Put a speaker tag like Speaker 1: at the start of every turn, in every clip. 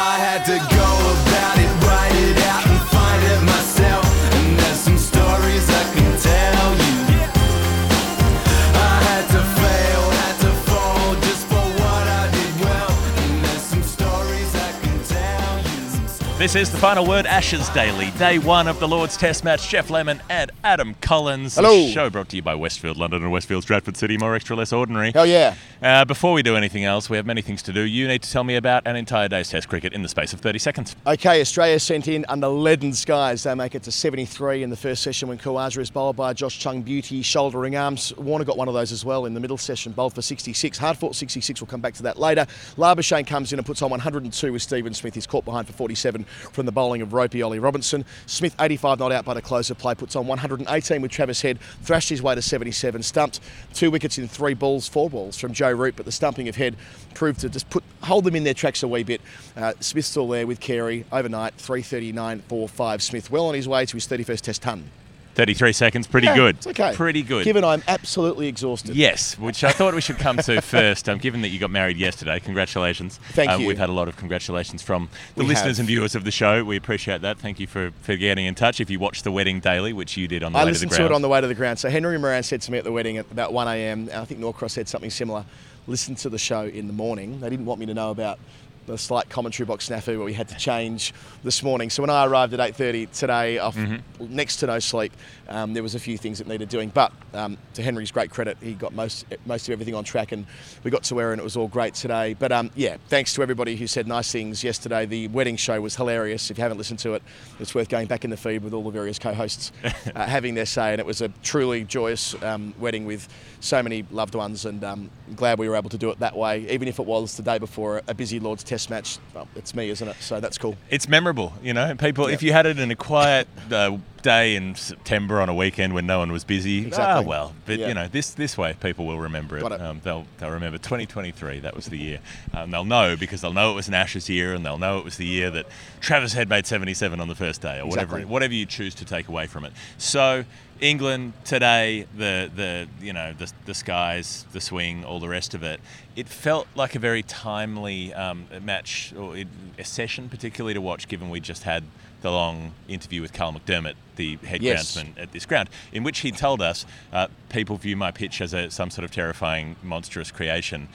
Speaker 1: I had to go about it,
Speaker 2: This is the final word Ashes Daily, day one of the Lord's Test match. Geoff Lemon and Adam Collins. The
Speaker 3: Hello.
Speaker 2: show brought to you by Westfield London and Westfield Stratford City. More extra, less ordinary.
Speaker 3: Hell yeah.
Speaker 2: Uh, before we do anything else, we have many things to do. You need to tell me about an entire day's Test cricket in the space of 30 seconds.
Speaker 3: Okay, Australia sent in under leaden skies. They make it to 73 in the first session when Khawaja is bowled by Josh Tongue Beauty, shouldering arms. Warner got one of those as well in the middle session, bowled for 66. Hard fought 66, we'll come back to that later. Labuschagne comes in and puts on 102 with Stephen Smith. He's caught behind for 47 from the bowling of Ropey Ollie Robinson. Smith, 85 not out by the close of play, puts on 118 with Travis Head, thrashed his way to 77, stumped two wickets in three balls, four balls from Joe Root, but the stumping of Head proved to just put hold them in their tracks a wee bit. Uh, Smith still there with Carey overnight, 339 4 5. Smith well on his way to his 31st Test ton.
Speaker 2: 33 seconds, pretty
Speaker 3: Yeah,
Speaker 2: good.
Speaker 3: It's okay.
Speaker 2: Pretty good.
Speaker 3: Given I'm absolutely exhausted.
Speaker 2: Yes, which I thought we should come to first. Um, given that you got married yesterday, congratulations.
Speaker 3: Thank
Speaker 2: Um,
Speaker 3: you.
Speaker 2: We've had a lot of congratulations from the
Speaker 3: We
Speaker 2: listeners
Speaker 3: have.
Speaker 2: and viewers of the show. We appreciate that. Thank you for, for getting in touch. If you watched the wedding daily, which you did on the
Speaker 3: I
Speaker 2: way to the ground.
Speaker 3: I listened to, it on the way to the ground. So Henry Moran said to me at the wedding at about 1 a.m. I think Norcross said something similar. Listen to the show in the morning. They didn't want me to know about the slight commentary box snafu where we had to change this morning. So when I arrived at 8:30 today, off
Speaker 2: Mm-hmm.
Speaker 3: next to no sleep, um, there was a few things that needed doing. But um, to Henry's great credit, he got most most of everything on track, and we got to where and it was all great today. But um, yeah, thanks to everybody who said nice things yesterday. The wedding show was hilarious. If you haven't listened to it, it's worth going back in the feed with all the various co-hosts uh, having their say. And it was a truly joyous um, wedding with so many loved ones, and um, glad we were able to do it that way. Even if it was the day before a busy Lord's Test match, well, it's me, isn't it? So that's cool.
Speaker 2: it's memorable, you know. People, if you Head it in a quiet uh, day in September on a weekend when no one was busy,
Speaker 3: Exactly.
Speaker 2: ah, well. But you know, this this way people will remember it.
Speaker 3: It.
Speaker 2: Um, they'll they'll remember 2023. That was the year. Um, they'll know because they'll know it was an Ashes year, and they'll know it was the year that Travis had made 77 on the first day, or whatever whatever you choose to take away from it. So. England today, the the you know the the skies, the swing, all the rest of it. It felt like a very timely um, match or a session, particularly to watch, given we just had the long interview with Karl McDermott, the head
Speaker 3: Yes.
Speaker 2: groundsman at this ground, in which he told us uh, people view my pitch as a, some sort of terrifying, monstrous creation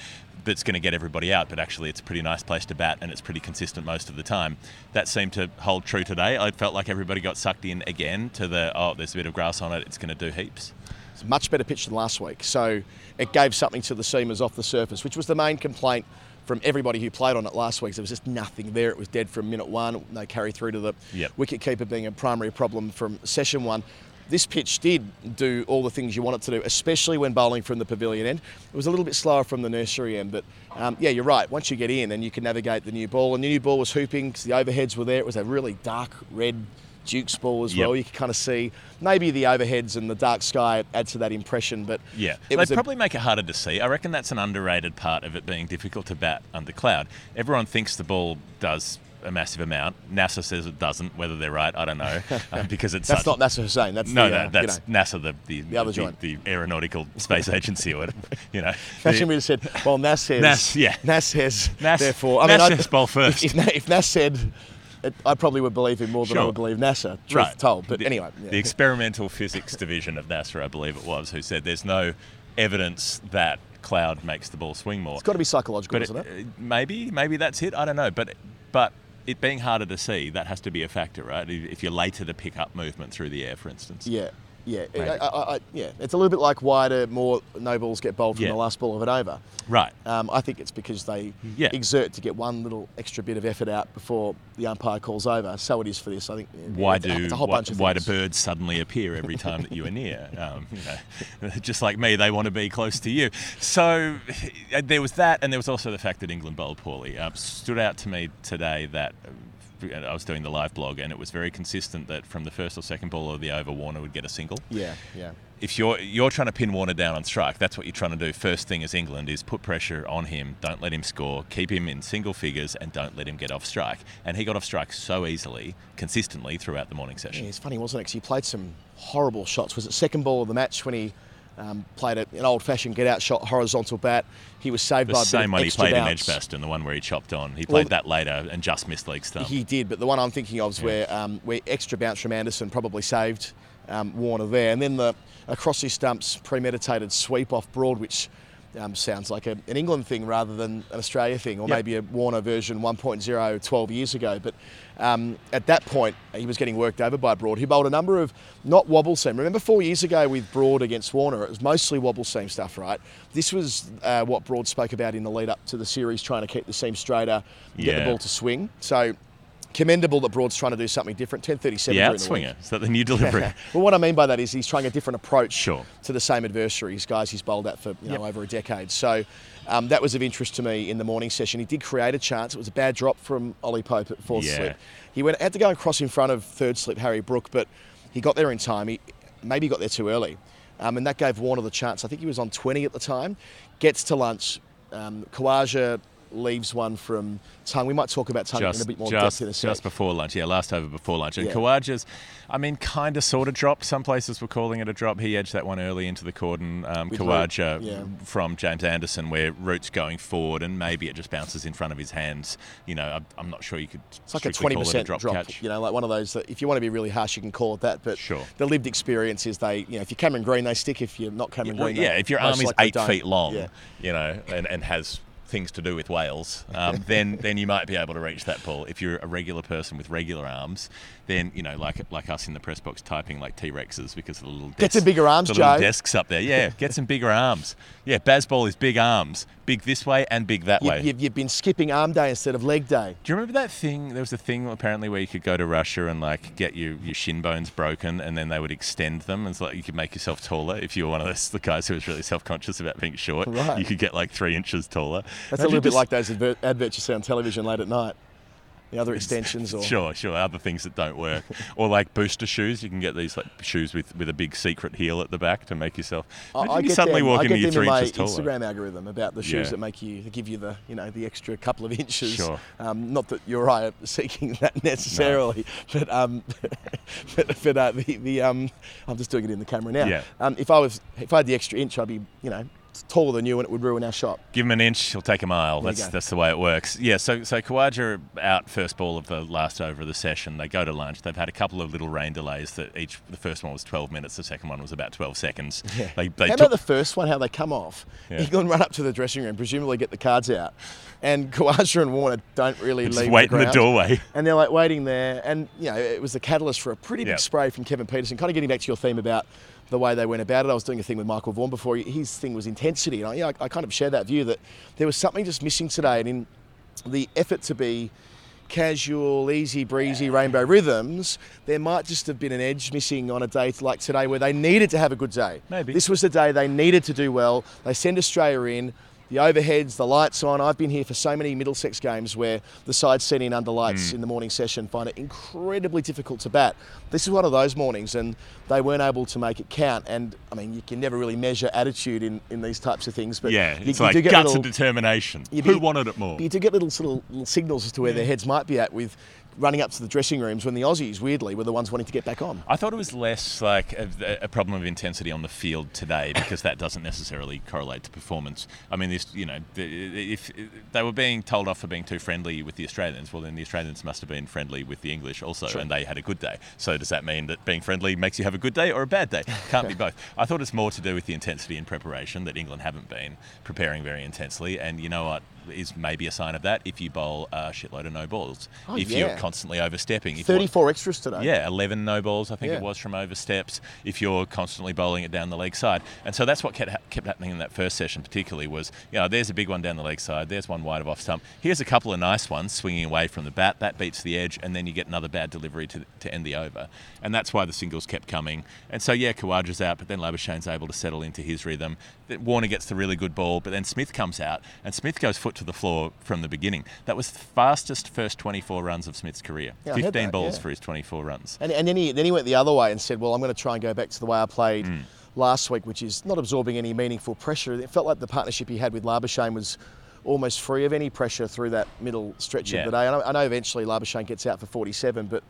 Speaker 2: that's going to get everybody out, but actually it's a pretty nice place to bat and it's pretty consistent most of the time. That seemed to hold true today. I felt like everybody got sucked in again to the, oh, there's a bit of grass on it, it's going to do heaps.
Speaker 3: It's a much better pitch than last week. So it gave something to the seamers off the surface, which was the main complaint from everybody who played on it last week. There was just nothing there. It was dead from minute one. No carry through to the
Speaker 2: Yep.
Speaker 3: wicket keeper being a primary problem from session one. This pitch did do all the things you want it to do, especially when bowling from the pavilion end. It was a little bit slower from the nursery end, but um, yeah, you're right. Once you get in, then you can navigate the new ball. And the new ball was hooping because the overheads were there. It was a really dark red Duke's ball as
Speaker 2: Yep.
Speaker 3: well. You can kind of see maybe the overheads and the dark sky add to that impression, but
Speaker 2: Yeah,
Speaker 3: it
Speaker 2: they
Speaker 3: was a-
Speaker 2: probably make it harder to see. I reckon that's an underrated part of it being difficult to bat under cloud. Everyone thinks the ball does a massive amount. NASA says it doesn't. Whether they're right, I don't know, uh, because it's
Speaker 3: That's
Speaker 2: such,
Speaker 3: not Nasser Hussain. That's
Speaker 2: No,
Speaker 3: the,
Speaker 2: no,
Speaker 3: uh,
Speaker 2: that's
Speaker 3: you know.
Speaker 2: NASA, the the,
Speaker 3: The other joint.
Speaker 2: the, aeronautical space agency, or whatever. You know,
Speaker 3: Imagine we just said, well, NASA says.
Speaker 2: Nas, yeah.
Speaker 3: Nas says.
Speaker 2: Nas-
Speaker 3: therefore, I mean, I-
Speaker 2: says bowl first.
Speaker 3: If, if, if Nas said, it, I probably would believe him more than I would believe NASA. Truth
Speaker 2: right.
Speaker 3: told, but
Speaker 2: The-
Speaker 3: anyway. yeah.
Speaker 2: the experimental physics division of NASA, I believe it was, who said there's no evidence that cloud makes the ball swing more.
Speaker 3: it's got to be psychological,
Speaker 2: But
Speaker 3: isn't it?
Speaker 2: uh, maybe, maybe that's it. I don't know. But but it being harder to see, that has to be a factor, right? If if you're later to pick up movement through the air, for instance.
Speaker 3: Yeah. Yeah, I, I, I, yeah, it's a little bit like why do more no balls get bowled from
Speaker 2: Yeah.
Speaker 3: the last ball of an over.
Speaker 2: Right.
Speaker 3: Um, I think it's because they
Speaker 2: Yeah.
Speaker 3: exert to get one little extra bit of effort out before the umpire calls over. So it is for this. I think.
Speaker 2: Why
Speaker 3: it's,
Speaker 2: do
Speaker 3: it's a whole
Speaker 2: why,
Speaker 3: bunch of
Speaker 2: why do birds suddenly appear every time that you are near? Um, you know, just like me, they want to be close to you. So uh, there was that, and there was also the fact that England bowled poorly. Uh, stood out to me today that. I was doing the live blog, and it was very consistent that from the first or second ball of the over, Warner would get a single.
Speaker 3: Yeah, yeah.
Speaker 2: if you're you're trying to pin Warner down on strike, that's what you're trying to do. First thing as England is put pressure on him. Don't let him score. Keep him in single figures, and don't let him get off strike. And he got off strike so easily, consistently throughout the morning
Speaker 3: Yeah,
Speaker 2: session.
Speaker 3: it's funny, wasn't it? 'Cause he played some horrible shots. Was it second ball of the match when he um, played a- an old-fashioned get-out shot, horizontal bat? He was saved
Speaker 2: The
Speaker 3: by the
Speaker 2: same one he played in
Speaker 3: bounce.
Speaker 2: Edgbaston, the one where he chopped on. He
Speaker 3: Well,
Speaker 2: played that later and just missed leg stump.
Speaker 3: He did, but the one I'm thinking of is where um, where extra bounce from Anderson probably saved um, Warner there, and then the across his stumps premeditated sweep off Broad, which um, sounds like a, an England thing rather than an Australia thing, or
Speaker 2: Yep.
Speaker 3: maybe a Warner version 1.0 12 years ago. But um, at that point, he was getting worked over by Broad. He bowled a number of not wobble seam. Remember four years ago with Broad against Warner, it was mostly wobble seam stuff, right? This was uh, what Broad spoke about in the lead up to the series, trying to keep the seam straighter, get the ball to swing. So commendable that Broad's trying to do something different. 1037
Speaker 2: yeah,
Speaker 3: during the week.
Speaker 2: outswinger. Is that the new delivery?
Speaker 3: Well, what I mean by that is he's trying a different approach
Speaker 2: Sure.
Speaker 3: to the same adversaries, guys he's bowled at for you know over a decade. So um, that was of interest to me in the morning session. He did create a chance. It was a bad drop from Ollie Pope at fourth
Speaker 2: Yeah.
Speaker 3: slip. He went had to go and cross in front of third slip Harry Brook, but he got there in time. He maybe got there too early, um, and that gave Warner the chance. I think he was on 20 at the time. Gets to lunch. Um, Khawaja leaves one from Tongue. We might talk about Tongue in a bit more
Speaker 2: just,
Speaker 3: depth in a sec.
Speaker 2: just before lunch. Yeah, last over before lunch. And
Speaker 3: Yeah.
Speaker 2: Khawaja's, I mean, kind of sort of dropped. Some places were calling it a drop. He edged that one early into the cordon. Um,
Speaker 3: Khawaja yeah.
Speaker 2: from James Anderson, where Root's going forward, and maybe it just bounces in front of his hands. You know, I'm, I'm not sure you could.
Speaker 3: It's like a
Speaker 2: strictly
Speaker 3: twenty
Speaker 2: call it
Speaker 3: percent
Speaker 2: drop,
Speaker 3: drop,
Speaker 2: catch.
Speaker 3: you know, like one of those that if you want to be really harsh, you can call it that. But
Speaker 2: Sure.
Speaker 3: the lived experience is they, you know, if you're Cameron Green, they stick. If you're not Cameron
Speaker 2: Well,
Speaker 3: Green,
Speaker 2: yeah, if your arm is eight feet long,
Speaker 3: yeah.
Speaker 2: you know, and, and has things to do with whales, um, then then you might be able to reach that ball. If you're a regular person with regular arms, then you know, like like us in the press box typing like T Rexes because of the little
Speaker 3: Get
Speaker 2: desks,
Speaker 3: some bigger arms,
Speaker 2: the little
Speaker 3: Joe.
Speaker 2: desks up there. Yeah, get some bigger arms. Yeah, Bazball is big arms, big this way and big that
Speaker 3: You,
Speaker 2: way.
Speaker 3: you've, you've been skipping arm day instead of leg day.
Speaker 2: Do you remember that thing? There was a thing apparently where you could go to Russia and like get your, your shin bones broken, and then they would extend them, and so like you could make yourself taller if you were one of those the guys who was really self conscious about being short.
Speaker 3: Right.
Speaker 2: You could get like three inches taller.
Speaker 3: That's
Speaker 2: Imagine
Speaker 3: a little bit like those advert, adverts you see on television late at night. The other extensions or
Speaker 2: Sure, sure. Other things that don't work, or like booster shoes. You can get these like shoes with, with a big secret heel at the back to make yourself.
Speaker 3: I- I
Speaker 2: you
Speaker 3: get
Speaker 2: suddenly
Speaker 3: them,
Speaker 2: walk
Speaker 3: I
Speaker 2: into
Speaker 3: get
Speaker 2: your three
Speaker 3: in my
Speaker 2: inches taller.
Speaker 3: Instagram algorithm about the shoes
Speaker 2: Yeah.
Speaker 3: that make you that give you the you know the extra couple of inches.
Speaker 2: Sure.
Speaker 3: Um, not that you or I are seeking that necessarily, but um, but, but uh, the, the um, I'm just doing it in the camera now.
Speaker 2: Yeah.
Speaker 3: Um, if I was if I had the extra inch, I'd be you know taller than you, and it would ruin our shot.
Speaker 2: Give him an inch, he'll take a mile.
Speaker 3: There
Speaker 2: That's that's the way it works. Yeah. So so Khawaja out first ball of the last over of the session. They go to lunch. They've had a couple of little rain delays. That each the first one was 12 minutes. The second one was about 12 seconds. They, they
Speaker 3: how
Speaker 2: took,
Speaker 3: about the first one? How they come off?
Speaker 2: Yeah.
Speaker 3: England run up to the dressing room, presumably get the cards out, and Khawaja and Warner don't really
Speaker 2: just
Speaker 3: leave
Speaker 2: wait
Speaker 3: the
Speaker 2: in the doorway.
Speaker 3: And they're like waiting there, and you know it was the catalyst for a pretty big
Speaker 2: Yeah.
Speaker 3: spray from Kevin Pietersen. Kind of getting back to your theme about the way they went about it. I was doing a thing with Michael Vaughan before. His thing was intensity, and I, yeah, I, I kind of share that view that there was something just missing today, and in the effort to be casual, easy breezy rainbow rhythms, there might just have been an edge missing on a day like today where they needed to have a good day.
Speaker 2: Maybe.
Speaker 3: This was the day they needed to do well. They send Australia in. The overheads, the lights on. I've been here for so many Middlesex games where the side sent in under lights
Speaker 2: Hmm.
Speaker 3: in the morning session find it incredibly difficult to bat. This is one of those mornings, and they weren't able to make it count. And I mean, you can never really measure attitude in, in these types of things, but
Speaker 2: Yeah,
Speaker 3: you,
Speaker 2: it's
Speaker 3: you
Speaker 2: like
Speaker 3: do get
Speaker 2: guts
Speaker 3: little,
Speaker 2: and determination.
Speaker 3: you
Speaker 2: Who wanted it more?
Speaker 3: you do get little sort of little signals as to where their heads might be at with running up to the dressing rooms when the Aussies, weirdly, were the ones wanting to get back on.
Speaker 2: I thought it was less like a, a problem of intensity on the field today because that doesn't necessarily correlate to performance. I mean, this, you know, if they were being told off for being too friendly with the Australians, well, then the Australians must have been friendly with the English also, and they had a good day. So does that mean that being friendly makes you have a good day or a bad day? Can't be both. I thought it's more to do with the intensity in preparation that England haven't been preparing very intensely, and you know what? Is maybe a sign of that if you bowl a shitload of no balls.
Speaker 3: Oh,
Speaker 2: if
Speaker 3: yeah.
Speaker 2: you're constantly overstepping. If
Speaker 3: 34 extras today.
Speaker 2: yeah, 11 no balls, I think
Speaker 3: Yeah.
Speaker 2: it was from oversteps. If you're constantly bowling it down the leg side, and so that's what kept, ha- kept happening in that first session, particularly was you know there's a big one down the leg side, there's one wide of off stump. Here's a couple of nice ones swinging away from the bat that beats the edge, and then you get another bad delivery to, to end the over, and that's why the singles kept coming. And so yeah, Khawaja's out, but then Labuschagne's able to settle into his rhythm. Warner gets the really good ball, but then Smith comes out, and Smith goes foot to the floor from the beginning. That was the fastest first 24 runs of Smith's career.
Speaker 3: Yeah,
Speaker 2: 15
Speaker 3: that,
Speaker 2: balls
Speaker 3: yeah.
Speaker 2: for his 24 runs.
Speaker 3: And, and then, he, then he went the other way and said, Well, I'm going to try and go back to the way I played
Speaker 2: Mm.
Speaker 3: last week, which is not absorbing any meaningful pressure. It felt like the partnership he had with Labuschagne was almost free of any pressure through that middle stretch
Speaker 2: Yeah.
Speaker 3: of the day. I know, I know eventually Labuschagne gets out for 47, but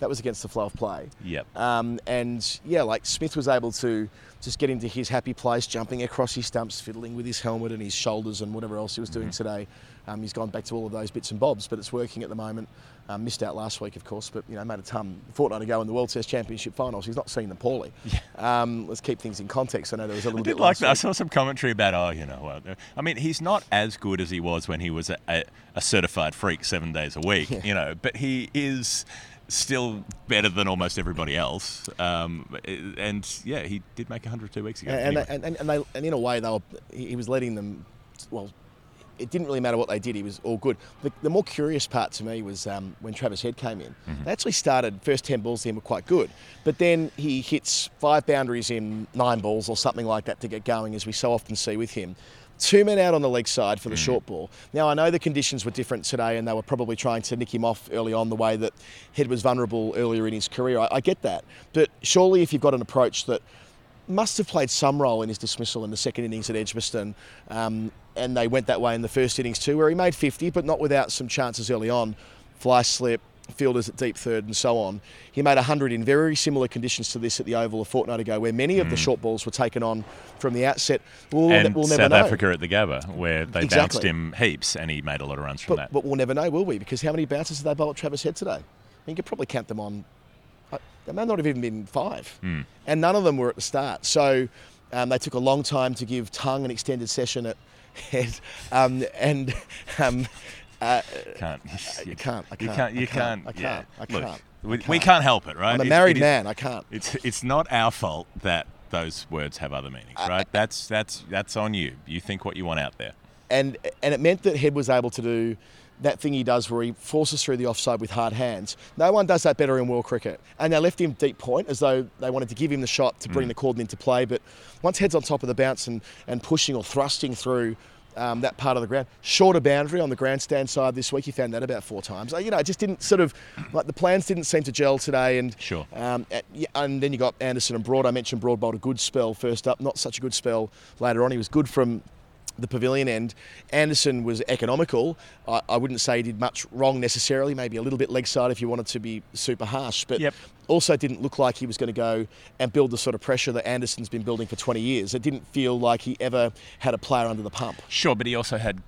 Speaker 3: that was against the flow of play.
Speaker 2: Yep.
Speaker 3: Um, and yeah, like Smith was able to just get into his happy place, jumping across his stumps, fiddling with his helmet and his shoulders and whatever else he was doing
Speaker 2: Mm-hmm.
Speaker 3: today. Um, he's gone back to all of those bits and bobs, but it's working at the moment. Um, missed out last week, of course, but you know made a ton a fortnight ago in the World Test Championship finals. He's not seen them poorly. Um, let's keep things in context. I know there was a little
Speaker 2: did
Speaker 3: bit
Speaker 2: like that. I saw some commentary about, oh, you know, uh, I mean, he's not as good as he was when he was a, a, a certified freak seven days a week, you know, but he is still better than almost everybody else. Um, and yeah, he did make 102 weeks ago.
Speaker 3: and,
Speaker 2: Anyway.
Speaker 3: and, and, and, they, and in a way, they were, he he was letting them. Well, it didn't really matter what they did. He was all good. The, the more curious part to me was um, when Travis Head came in.
Speaker 2: Mm-hmm.
Speaker 3: They actually started first ten balls to him were quite good, but then he hits five boundaries in nine balls or something like that to get going, as we so often see with him. Two men out on the leg side for the short ball. Now I know the conditions were different today, and they were probably trying to nick him off early on the way that Head was vulnerable earlier in his career. I, I get that, but surely if you've got an approach that must have played some role in his dismissal in the second innings at Edgbaston. Um, and they went that way in the first innings too, where he made 50, but not without some chances early on. Fly slip, fielders at deep third, and so on. He made 100 in very similar conditions to this at the Oval a fortnight ago, where many of the short balls were taken on from the outset. We'll,
Speaker 2: and
Speaker 3: we'll
Speaker 2: South
Speaker 3: know.
Speaker 2: Africa at the Gabba, where they
Speaker 3: Exactly.
Speaker 2: bounced him heaps, and he made a lot of runs from
Speaker 3: But,
Speaker 2: that.
Speaker 3: but we'll never know, will we? Because how many bounces did they bowl at Travis Head today? I mean, you could probably count them on. uh, They may not have even been five,
Speaker 2: Hmm.
Speaker 3: and none of them were at the start. So um, they took a long time to give Tongue an extended session at Head, um, and um, Uh, uh,
Speaker 2: can't.
Speaker 3: you can't. I
Speaker 2: You
Speaker 3: can't.
Speaker 2: You
Speaker 3: I can't.
Speaker 2: can't.
Speaker 3: I can't. I
Speaker 2: Look,
Speaker 3: can't.
Speaker 2: We, we
Speaker 3: can't.
Speaker 2: can't help it, right?
Speaker 3: I'm a married
Speaker 2: it is-
Speaker 3: man. I can't.
Speaker 2: It's it's not our fault that those words have other meanings, uh, right? that's that's that's on you. You think what you want out there.
Speaker 3: and and it meant that Head was able to do that thing he does where he forces through the offside with hard hands. No one does that better in world cricket. And they left him deep point as though they wanted to give him the shot to bring mm. the cordon into play. But once Head's on top of the bounce and, and pushing or thrusting through um, that part of the ground, shorter boundary on the grandstand side this week, he found that about four times. Uh, You know, it just didn't sort of like the plans didn't seem to gel today. And
Speaker 2: Sure.
Speaker 3: um, yeah, and then you got Anderson and Broad. I mentioned Broad bowled a good spell first up, not such a good spell later on. He was good from the pavilion end. Anderson was economical. I, I wouldn't say he did much wrong necessarily, maybe a little bit leg side if you wanted to be super harsh, but
Speaker 2: Yep.
Speaker 3: also didn't look like he was going to go and build the sort of pressure that Anderson's been building for 20 years. It didn't feel like he ever had a player under the pump.
Speaker 2: Sure, but he also had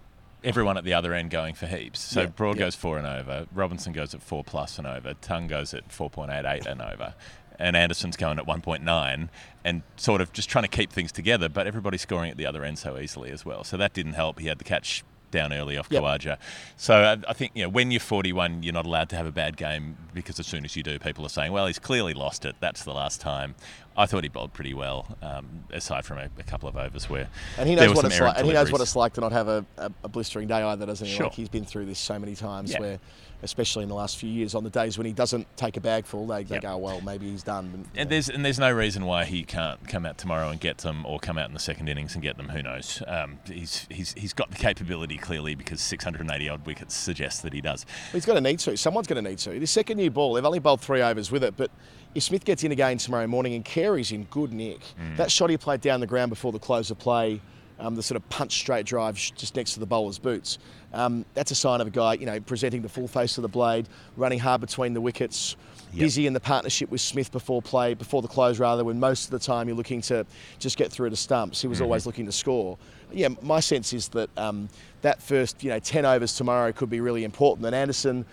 Speaker 2: everyone at the other end going for heaps. So
Speaker 3: Yeah,
Speaker 2: Broad
Speaker 3: yeah.
Speaker 2: goes four and over, Robinson goes at four plus and over, Tongue goes at 4.88 and over, and Anderson's going at 1.9 and sort of just trying to keep things together, but everybody's scoring at the other end so easily as well. So that didn't help. He had the catch down early off
Speaker 3: Yep.
Speaker 2: Khawaja. So I, I think you know when you're 41, you're not allowed to have a bad game because as soon as you do, people are saying, "Well, he's clearly lost it. That's the last time." I thought he bowled pretty well, um, aside from a, a couple of overs where
Speaker 3: And he knows what it's like. And he knows what it's like to not have a, a, a blistering day either, doesn't he?
Speaker 2: Sure.
Speaker 3: Like he's been through this so many times
Speaker 2: Yeah.
Speaker 3: where, especially in the last few years, on the days when he doesn't take a bag full, they, they
Speaker 2: Yep.
Speaker 3: go, well, maybe he's done. And,
Speaker 2: And there's and there's no reason why he can't come out tomorrow and get them, or come out in the second innings and get them. Who knows? Um, he's he's he's got the capability clearly because 680 odd wickets suggests that he does.
Speaker 3: He's going to need to. Someone's going to need to. The second new ball, they've only bowled three overs with it, but if Smith gets in again tomorrow morning and Carey's in good nick,
Speaker 2: Mm.
Speaker 3: that shot he played down the ground before the close of play, um, the sort of punch straight drive just next to the bowler's boots, um, that's a sign of a guy, you know, presenting the full face of the blade, running hard between the wickets.
Speaker 2: Yep.
Speaker 3: Busy in the partnership with Smith before play, before the close rather, when most of the time you're looking to just get through to stumps. He was always looking to score. Yeah, my sense is that um, that first, you know, 10 overs tomorrow could be really important. And Anderson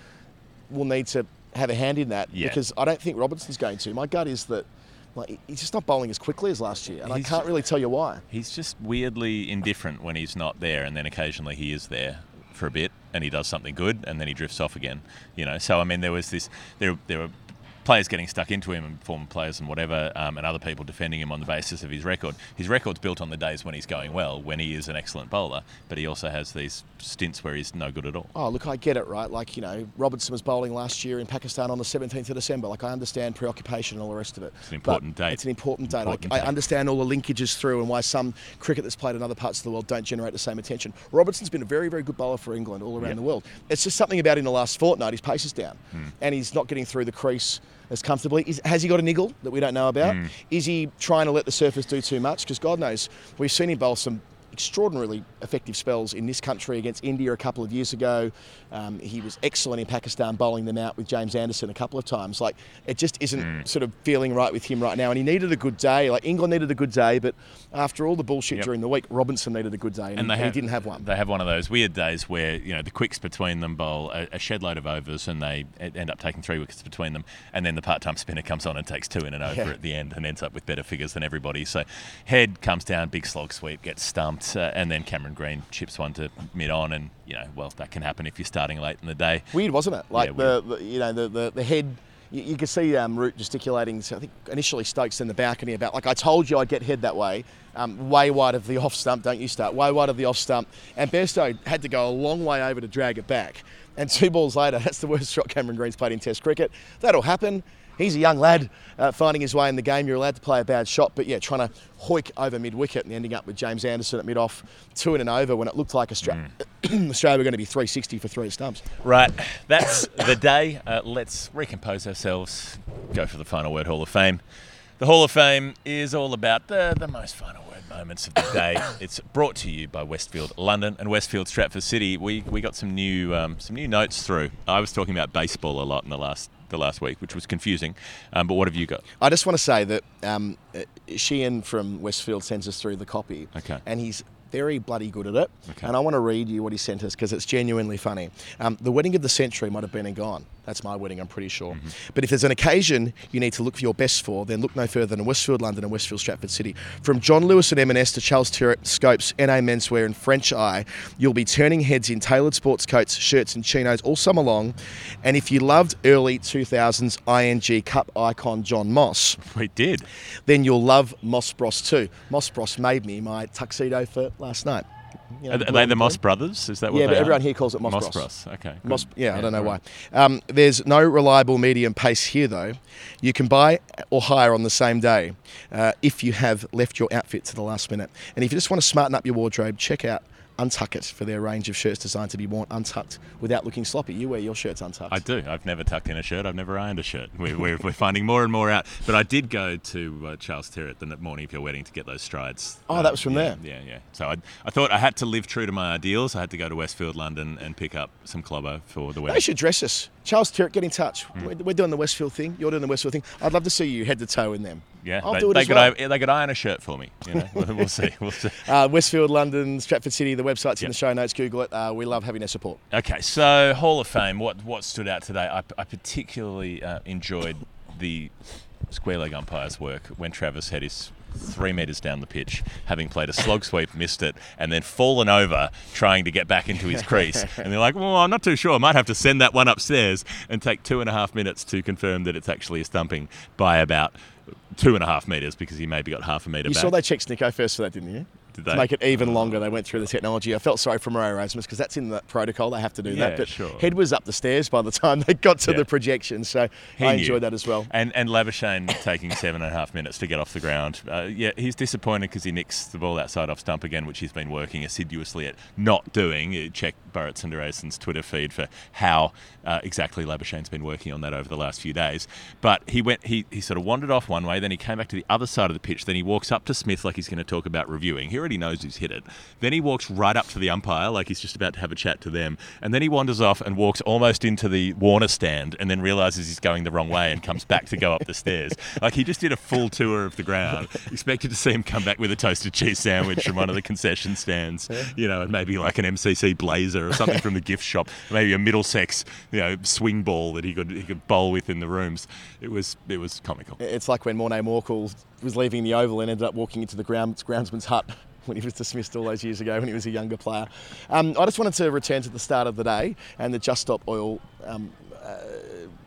Speaker 3: will need to have a hand in that
Speaker 2: Yeah.
Speaker 3: because I don't think Robinson's going to. My gut is that like, he's just not bowling as quickly as last year, and
Speaker 2: He's-
Speaker 3: I can't really tell you why.
Speaker 2: He's just weirdly indifferent when he's not there, and then occasionally he is there. for a bit and he does something good and then he drifts off again. You know, so I mean, there was this. There there were players getting stuck into him and former players and whatever, um, and other people defending him on the basis of his record. His record's built on the days when he's going well, when he is an excellent bowler, but he also has these stints where he's no good at all.
Speaker 3: Oh, look, I get it, right? Like, you know, Robinson was bowling last year in Pakistan on the 17th of December. Like, I understand preoccupation and all the rest of it.
Speaker 2: It's an important date.
Speaker 3: It's an important date.
Speaker 2: Important
Speaker 3: like,
Speaker 2: date.
Speaker 3: I understand all the linkages through and why some cricket that's played in other parts of the world don't generate the same attention. Robinson's been a very, very good bowler for England all around
Speaker 2: Yep.
Speaker 3: the world. It's just something about in the last fortnight, his pace is down
Speaker 2: Hmm.
Speaker 3: and he's not getting through the crease as comfortably. Is, has he got a niggle that we don't know about?
Speaker 2: Hmm.
Speaker 3: Is he trying to let the surface do too much? Because God knows, we've seen him bowl some extraordinarily effective spells in this country against India a couple of years ago. Um, he was excellent in Pakistan, bowling them out with James Anderson a couple of times. Like it just isn't
Speaker 2: Hmm.
Speaker 3: sort of feeling right with him right now, and he needed a good day. Like England needed a good day, but after all the bullshit
Speaker 2: Yep.
Speaker 3: during the week, Robinson needed a good day, and,
Speaker 2: and they
Speaker 3: he
Speaker 2: have,
Speaker 3: didn't have one.
Speaker 2: They have one of those weird days where you know the quicks between them bowl a, a shed load of overs, and they end up taking three wickets between them, and then the part-time spinner comes on and takes two in and over
Speaker 3: Yeah.
Speaker 2: at the end, and ends up with better figures than everybody. So Head comes down, big slog sweep, gets stumped, uh, and then Cameron Green chips one to mid on, and you know well that can happen if you're starting late in the day.
Speaker 3: Weird, wasn't it? Like
Speaker 2: Yeah,
Speaker 3: the, the you know the the, the Head. You, you could see um, Root gesticulating. So I think initially Stokes in the balcony about like I told you I'd get Head that way, um, way wide of the off stump. Don't you start way wide of the off stump. And Bairstow had to go a long way over to drag it back. And two balls later, that's the worst shot Cameron Green's played in Test cricket. That'll happen. He's a young lad uh, finding his way in the game. You're allowed to play a bad shot, but yeah, trying to hoik over mid wicket and ending up with James Anderson at mid off, two in an over when it looked like Austra- Australia were going to be 360 for three stumps.
Speaker 2: Right, that's the day. Uh, let's recompose ourselves, go for the final word Hall of Fame. The Hall of Fame is all about the, the most final word moments of the day. it's brought to you by Westfield London and Westfield Stratford City. We, we got some new um, some new notes through. I was talking about baseball a lot in the last the last week, which was confusing. Um, but what have you got?
Speaker 3: I just want to say that um, uh, Sheehan from Westfield sends us through the copy.
Speaker 2: Okay.
Speaker 3: And he's very bloody good at it.
Speaker 2: Okay.
Speaker 3: And I want to read you what he sent us because it's genuinely funny. Um, the wedding of the century might have been and gone. That's my wedding, I'm pretty sure.
Speaker 2: Mm-hmm.
Speaker 3: But if there's an occasion you need to look for your best for, then look no further than Westfield London and Westfield Stratford City. From John Lewis and M&S to Charles Tyrwhitt, Scopes, NA Menswear and French Eye, you'll be turning heads in tailored sports coats, shirts and chinos all summer long. And if you loved early 2000s ING Cup icon John Moss,
Speaker 2: We did.
Speaker 3: then you'll love Moss Bros too. Moss Bros made me my tuxedo for last night. You know,
Speaker 2: Are, are they the. Moss brothers? Is that what
Speaker 3: Yeah,
Speaker 2: they
Speaker 3: but
Speaker 2: are?
Speaker 3: everyone here calls it Moss
Speaker 2: Moss
Speaker 3: Bros.
Speaker 2: Bros. Okay.
Speaker 3: Moss,
Speaker 2: good.
Speaker 3: yeah, I don't know
Speaker 2: right.
Speaker 3: why. Um, there's no reliable medium pace here though. You can buy or hire on the same day uh, if you have left your outfit to the last minute. And if you just want to smarten up your wardrobe, check out Untuck It for their range of shirts designed to be worn untucked without looking sloppy. You wear your shirts untucked.
Speaker 2: I do. I've never tucked in a shirt. I've never ironed a shirt. We're, we're, we're finding more and more out. But I did go to uh, Charles Tyrwhitt the morning of your wedding to get those strides.
Speaker 3: Oh, that was from
Speaker 2: yeah,
Speaker 3: there?
Speaker 2: Yeah, yeah. So I, I thought I had to live true to my ideals. I had to go to Westfield, London, and pick up some clobber for the
Speaker 3: They
Speaker 2: wedding.
Speaker 3: should dress us. Charles Tyrwhitt, get in touch.
Speaker 2: Hmm.
Speaker 3: We're, we're doing the Westfield thing. You're doing the Westfield thing. I'd love to see you head to toe in them.
Speaker 2: Yeah,
Speaker 3: I'll
Speaker 2: they,
Speaker 3: do it
Speaker 2: they could,
Speaker 3: well.
Speaker 2: i- they could iron a shirt for me. You know, we'll, we'll see. We'll see.
Speaker 3: Uh, Westfield, London, Stratford City. The website's in the show notes. Google it. Uh, we love having their support.
Speaker 2: Okay, so Hall of Fame. What what stood out today? I, I particularly uh, enjoyed the square leg umpire's work when Travis had his three metres down the pitch, having played a slog sweep, missed it, and then fallen over trying to get back into his crease. And they're like, well, I'm not too sure. I might have to send that one upstairs and take two and a half minutes to confirm that it's actually a stumping by about two and a half metres because he maybe got half a metre
Speaker 3: You
Speaker 2: back.
Speaker 3: saw they checked Snicko first for that, didn't you?
Speaker 2: Did
Speaker 3: To
Speaker 2: they?
Speaker 3: make it even longer, they went through the technology. I felt sorry for Marais Erasmus because that's in the protocol. They have to do
Speaker 2: Yeah,
Speaker 3: that. But
Speaker 2: sure.
Speaker 3: Head was up the stairs by the time they got to
Speaker 2: Yeah.
Speaker 3: the projection. So
Speaker 2: He
Speaker 3: I
Speaker 2: knew.
Speaker 3: enjoyed that as well.
Speaker 2: And and Labuschagne taking seven and a half minutes to get off the ground. Uh, yeah, he's disappointed because he nicks the ball outside off stump again, which he's been working assiduously at not doing. Check Bharat Sundaresan's Twitter feed for how uh, exactly Labuschagne's been working on that over the last few days. But he went, he, he sort of wandered off one way, then he came back to the other side of the pitch. Then he walks up to Smith like he's going to talk about reviewing. He already knows who's hit it. Then he walks right up to the umpire like he's just about to have a chat to them. And then he wanders off and walks almost into the Warner stand and then realizes he's going the wrong way and comes back to go up the stairs. Like he just did a full tour of the ground. Expected to see him come back with a toasted cheese sandwich from one of the concession stands, you know, and maybe like an MCC blazer or something from the gift shop, maybe a Middlesex, you know, swing ball that he could he could bowl with in the rooms. It was it was comical.
Speaker 3: It's like when Morné Morkel was leaving the oval and ended up walking into the ground, groundsman's hut when he was dismissed all those years ago when he was a younger player. Um, I just wanted to return to the start of the day and the Just Stop Oil um, uh,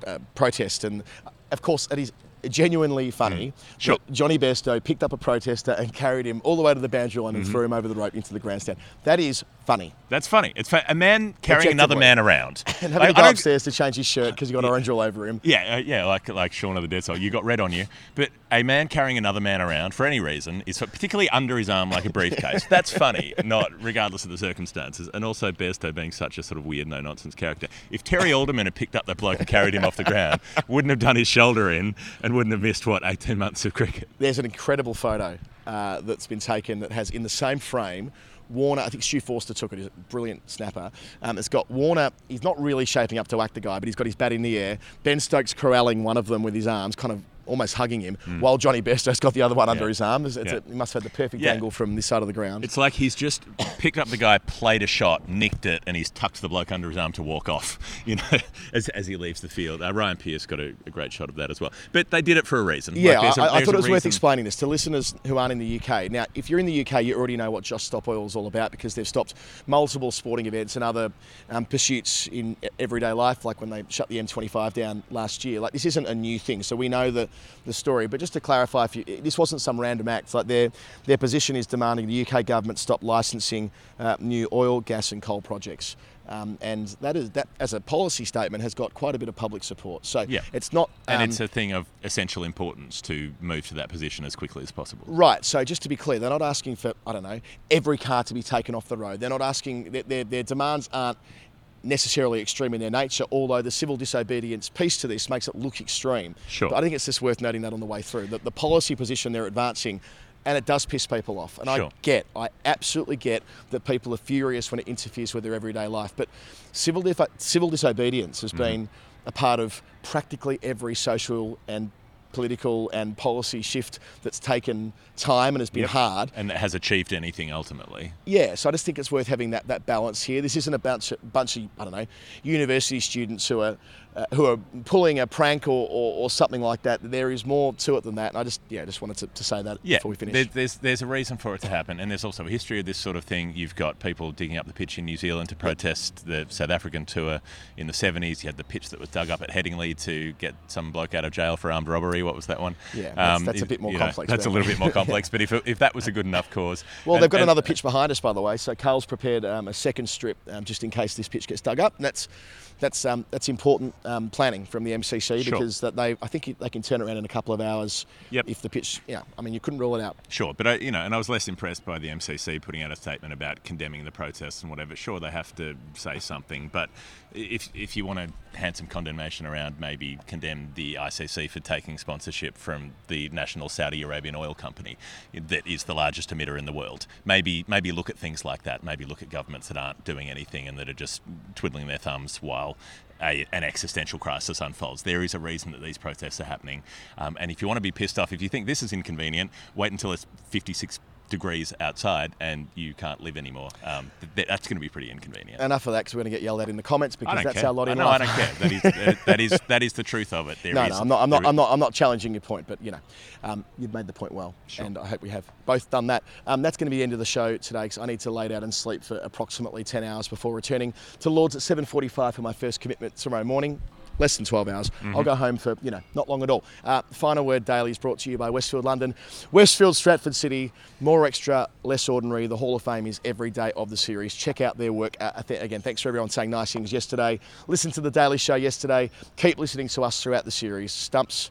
Speaker 3: uh, protest. And of course, it is genuinely funny.
Speaker 2: Sure.
Speaker 3: Jonny Bairstow picked up a protester and carried him all the way to the boundary line and threw him over the rope into the grandstand. That is funny.
Speaker 2: That's funny. It's fa- a man carrying another man around.
Speaker 3: And having
Speaker 2: Like,
Speaker 3: to go upstairs to change his shirt because he got orange all over him.
Speaker 2: Yeah, uh, yeah, like like Shaun of the Dead Soul. You got red on you, but a man carrying another man around for any reason is particularly under his arm like a briefcase. That's funny, not regardless of the circumstances. And also Bairstow being such a sort of weird, no nonsense character. If Terry Alderman had picked up that bloke and carried him off the ground, wouldn't have done his shoulder in and wouldn't have missed what eighteen months of cricket.
Speaker 3: There's an incredible photo uh, that's been taken that has in the same frame Warner. I think Stu Forster took it. He's a brilliant snapper. Um, it's got Warner. He's not really shaping up to act the guy, but he's got his bat in the air. Ben Stokes corralling one of them with his arms, kind of almost hugging him, while Jonny Bairstow's got the other one under
Speaker 2: Hmm.
Speaker 3: His arm. It's, it's
Speaker 2: Yeah.
Speaker 3: a, he must have had the perfect
Speaker 2: Yeah.
Speaker 3: angle from this side of the ground.
Speaker 2: It's like he's just picked up the guy, played a shot, nicked it, and he's tucked the bloke under his arm to walk off. You know, as, as he leaves the field. Uh, Ryan Pierse got a, a great shot of that as well. But they did it for a reason.
Speaker 3: Yeah,
Speaker 2: Like, there's a-
Speaker 3: I, I thought it was worth explaining this to listeners who aren't in the UK. Now, if you're in the UK, you already know what Just Stop Oil is all about because they've stopped multiple sporting events and other um, pursuits in everyday life, like when they shut the M25 down last year. Like this isn't a new thing, so we know the the story. But just to clarify, if you, this wasn't some random act. Like their their position is demanding the UK government stop licensing uh, new oil, gas, and coal projects. Um, and that is that as a policy statement has got quite a bit of public support. So
Speaker 2: Yeah.
Speaker 3: it's not
Speaker 2: And
Speaker 3: um,
Speaker 2: it's a thing of essential importance to move to that position as quickly as possible.
Speaker 3: Right. So just to be clear, they're not asking for I don't know every car to be taken off the road. They're not asking their their, their demands aren't necessarily extreme in their nature. Although the civil disobedience piece to this makes it look extreme.
Speaker 2: Sure.
Speaker 3: But I think it's just worth noting that on the way through that the policy position they're advancing. And it does piss people off. And
Speaker 2: Sure.
Speaker 3: I get, I absolutely get that people are furious when it interferes with their everyday life. But civil, dif- civil disobedience has mm. been a part of practically every social and political and policy shift that's taken time and has been
Speaker 2: Yep.
Speaker 3: hard.
Speaker 2: And that has achieved anything ultimately.
Speaker 3: Yeah, so I just think it's worth having that, that balance here. This isn't a bunch, bunch of I don't know university students who are uh, who are pulling a prank or, or, or something like that. There is more to it than that, and I just yeah just wanted to, to say that
Speaker 2: Yeah,
Speaker 3: before we finish.
Speaker 2: there- there's there's a reason for it to happen, and there's also a history of this sort of thing. You've got people digging up the pitch in New Zealand to protest the South African tour in the 70s. You had the pitch that was dug up at Headingley to get some bloke out of jail for armed robbery. What was that one? Um,
Speaker 3: Yeah, that's- that's a bit more
Speaker 2: you know,
Speaker 3: complex,
Speaker 2: That's a little bit more complex, but if, if that was a good enough cause,
Speaker 3: Well,
Speaker 2: and-
Speaker 3: they've got
Speaker 2: and-
Speaker 3: another pitch behind us, by the way. So Karl's prepared um, a second strip um, just in case this pitch gets dug up, and that's that's um, that's important um, planning from the MCC
Speaker 2: Sure.
Speaker 3: because that they I think they can turn it around in a couple of hours
Speaker 2: Yep.
Speaker 3: if the pitch. Yeah, I mean you couldn't rule it out.
Speaker 2: Sure, but I, you know, and I was less impressed by the MCC putting out a statement about condemning the protests and whatever. Sure, they have to say something, but if if you want to hand some condemnation around, maybe condemn the ICC for taking sponsorship from the national Saudi Arabian oil company that is the largest emitter in the world. Maybe maybe look at things like that. Maybe look at governments that aren't doing anything and that are just twiddling their thumbs while a, an existential crisis unfolds. There is a reason that these protests are happening. Um, and if you want to be pissed off, if you think this is inconvenient, wait until it's 56 degrees outside and you can't live anymore. Um, th- that's going to be pretty inconvenient.
Speaker 3: Enough of that because we're going to get yelled at in the comments because that's
Speaker 2: care.
Speaker 3: our lot in
Speaker 2: no,
Speaker 3: life.
Speaker 2: I don't care. That is, that is that is the truth of it. There
Speaker 3: No,
Speaker 2: is-
Speaker 3: no, I'm not. I'm not. I'm not. I'm not challenging your point, but you know, um, you've made the point well, and I hope we have both done that. Um, that's going to be the end of the show today because I need to lay down and sleep for approximately 10 hours before returning to Lords at 7:45 for my first commitment tomorrow morning. Less than 12 hours.
Speaker 2: Mm-hmm.
Speaker 3: I'll go home for you know not long at all. Uh, Final word daily is brought to you by Westfield London, Westfield Stratford City. More extra, less ordinary. The Hall of Fame is every day of the series. Check out their work. Uh, again, thanks for everyone saying nice things yesterday. Listen to the Daily Show yesterday. Keep listening to us throughout the series. Stumps,